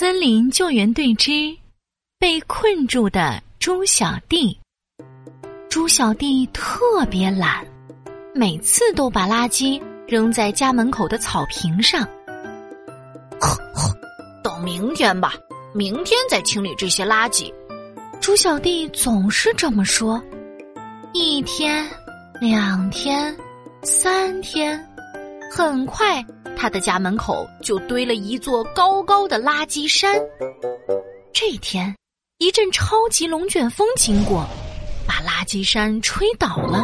森林救援队之被困住的猪小弟。猪小弟特别懒，每次都把垃圾扔在家门口的草坪上。等明天吧，明天再清理这些垃圾。猪小弟总是这么说。一天，两天，三天，很快。他的家门口就堆了一座高高的垃圾山。这天，一阵超级龙卷风经过，把垃圾山吹倒了。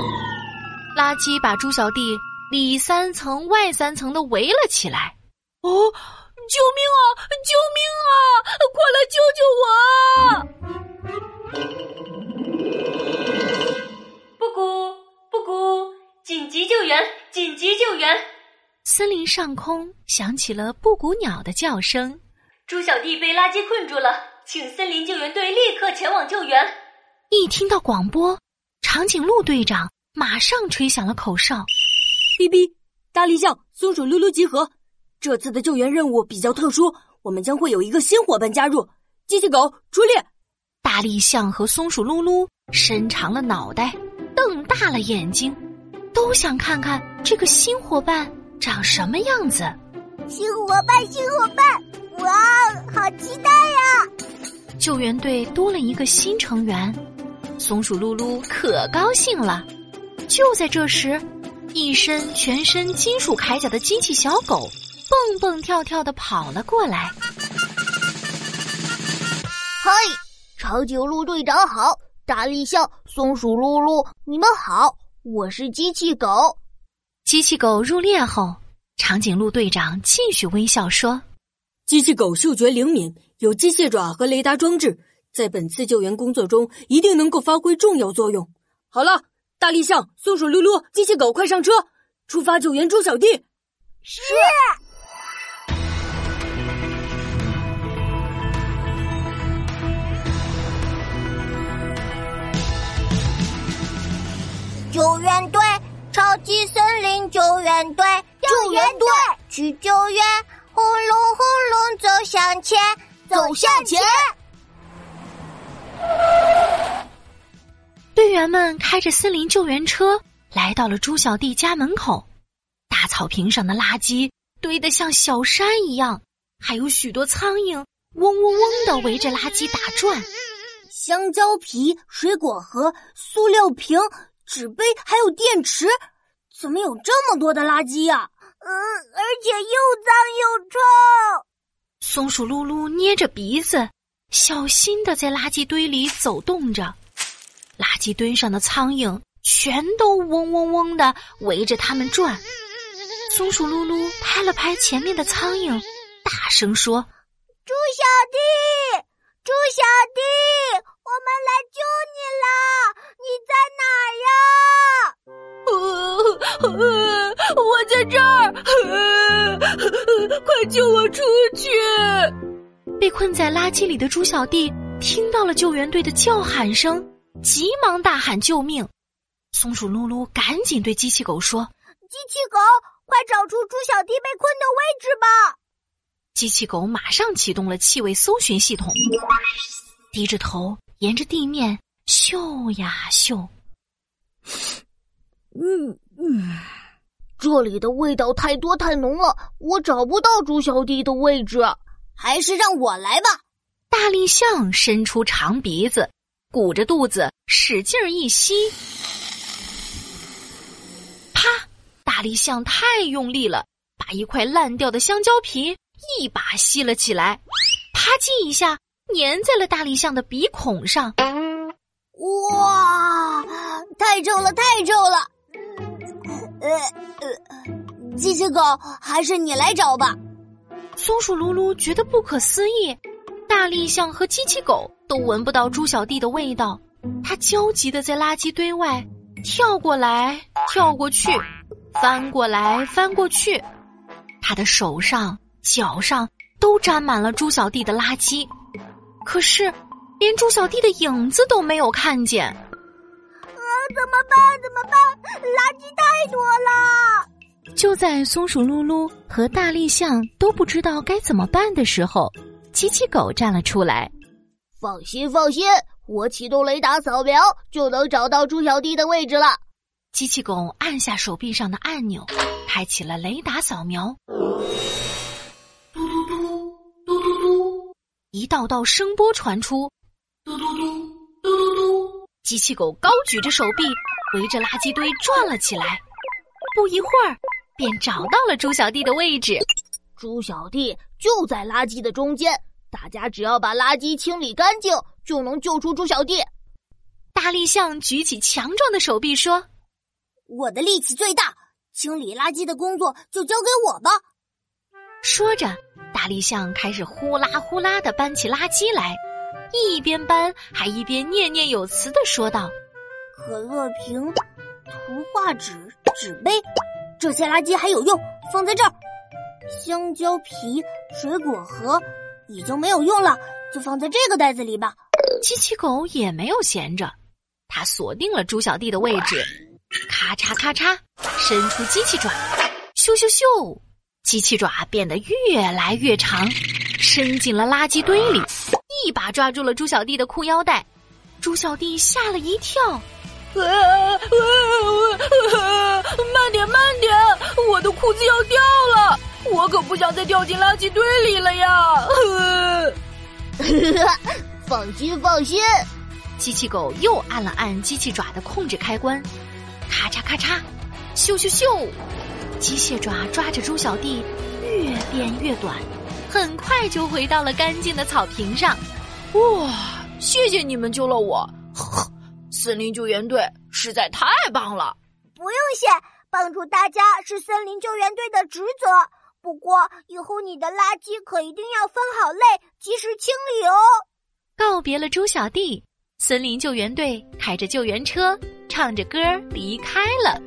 垃圾把猪小弟里三层外三层的围了起来。哦，救命啊！救命啊！快来救救救我！布谷布谷，紧急救援！紧急救援！森林上空响起了布谷鸟的叫声。猪小弟被垃圾困住了，请森林救援队立刻前往救援。一听到广播，长颈鹿队长马上吹响了口哨。哔哔，大力象、松鼠噜噜集合。这次的救援任务比较特殊，我们将会有一个新伙伴加入。机器狗出列。大力象和松鼠噜噜伸长了脑袋，瞪大了眼睛，都想看看这个新伙伴。长什么样子？新伙伴，新伙伴！哇，好期待呀！救援队多了一个新成员，松鼠噜噜可高兴了。就在这时，一身全身金属铠甲的机器小狗蹦蹦跳跳的跑了过来。嗨，长颈鹿队长好，大力笑、松鼠噜噜，你们好，我是机器狗。机器狗入列后，长颈鹿队长继续微笑说：“机器狗嗅觉灵敏，有机械爪和雷达装置，在本次救援工作中一定能够发挥重要作用。”好了，大力象、松鼠噜噜、机器狗，快上车，出发救援猪小弟。是。救援队。超级森林救援队，救援队去救援，轰隆轰隆走向前，走向前。队员们开着森林救援车来到了猪小弟家门口，大草坪上的垃圾堆得像小山一样，还有许多苍蝇嗡嗡嗡的围着垃圾打转。香蕉皮、水果盒、塑料瓶。纸杯还有电池，怎么有这么多的垃圾呀？嗯，而且又脏又臭。松鼠噜噜捏着鼻子，小心的在垃圾堆里走动着。垃圾堆上的苍蝇全都嗡嗡嗡的围着它们转。松鼠噜噜拍了拍前面的苍蝇，大声说：“猪小弟，猪小弟，我们来救你了！你在哪？”我在这儿，快救我出去！被困在垃圾里的猪小弟听到了救援队的叫喊声，急忙大喊救命。松鼠噜噜赶紧对机器狗说：“机器狗，快找出猪小弟被困的位置吧！”机器狗马上启动了气味搜寻系统，低着头沿着地面嗅呀嗅。嗯嗯，这里的味道太多太浓了，我找不到猪小弟的位置，还是让我来吧。大力象伸出长鼻子，鼓着肚子使劲一吸，啪！大力象太用力了，把一块烂掉的香蕉皮一把吸了起来，啪叽一下粘在了大力象的鼻孔上。哇，太臭了，太臭了！机器狗，还是你来找吧。松鼠噜噜觉得不可思议，大力象和机器狗都闻不到猪小弟的味道。他焦急的在垃圾堆外跳过来跳过去，翻过来翻过去。他的手上、脚上都沾满了猪小弟的垃圾，可是连猪小弟的影子都没有看见。啊怎么办？怎么办？垃圾太多了！就在松鼠噜噜和大力象都不知道该怎么办的时候，机器狗站了出来。放心，放心，我启动雷达扫描就能找到猪小弟的位置了。机器狗按下手臂上的按钮，开启了雷达扫描。嘟嘟嘟，嘟嘟嘟，一道道声波传出。嘟嘟嘟，嘟嘟嘟，机器狗高举着手臂，围着垃圾堆转了起来。不一会儿，便找到了猪小弟的位置。猪小弟就在垃圾的中间，大家只要把垃圾清理干净，就能救出猪小弟。大力象举起强壮的手臂说：“我的力气最大，清理垃圾的工作就交给我吧。”说着，大力象开始呼啦呼啦的搬起垃圾来。一边搬还一边念念有词的说道：“可乐瓶、图画纸、纸杯，这些垃圾还有用，放在这儿。香蕉皮、水果盒已经没有用了，就放在这个袋子里吧。”机器狗也没有闲着，它锁定了猪小弟的位置，咔嚓咔嚓，伸出机器爪，咻咻咻，机器爪变得越来越长，伸进了垃圾堆里。一把抓住了猪小弟的裤腰带，猪小弟吓了一跳，啊啊啊！慢点慢点，我的裤子要掉了，我可不想再掉进垃圾堆里了呀！放心放心，机器狗又按了按机器爪的控制开关，咔嚓咔嚓，咻咻咻，机械爪抓着猪小弟越变越短。很快就回到了干净的草坪上，哇！谢谢你们救了我，森林救援队实在太棒了。不用谢，帮助大家是森林救援队的职责。不过以后你的垃圾可一定要分好类，及时清理哦。告别了猪小弟，森林救援队开着救援车，唱着歌离开了。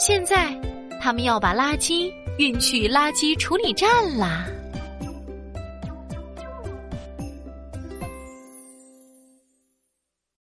现在，他们要把垃圾运去垃圾处理站啦。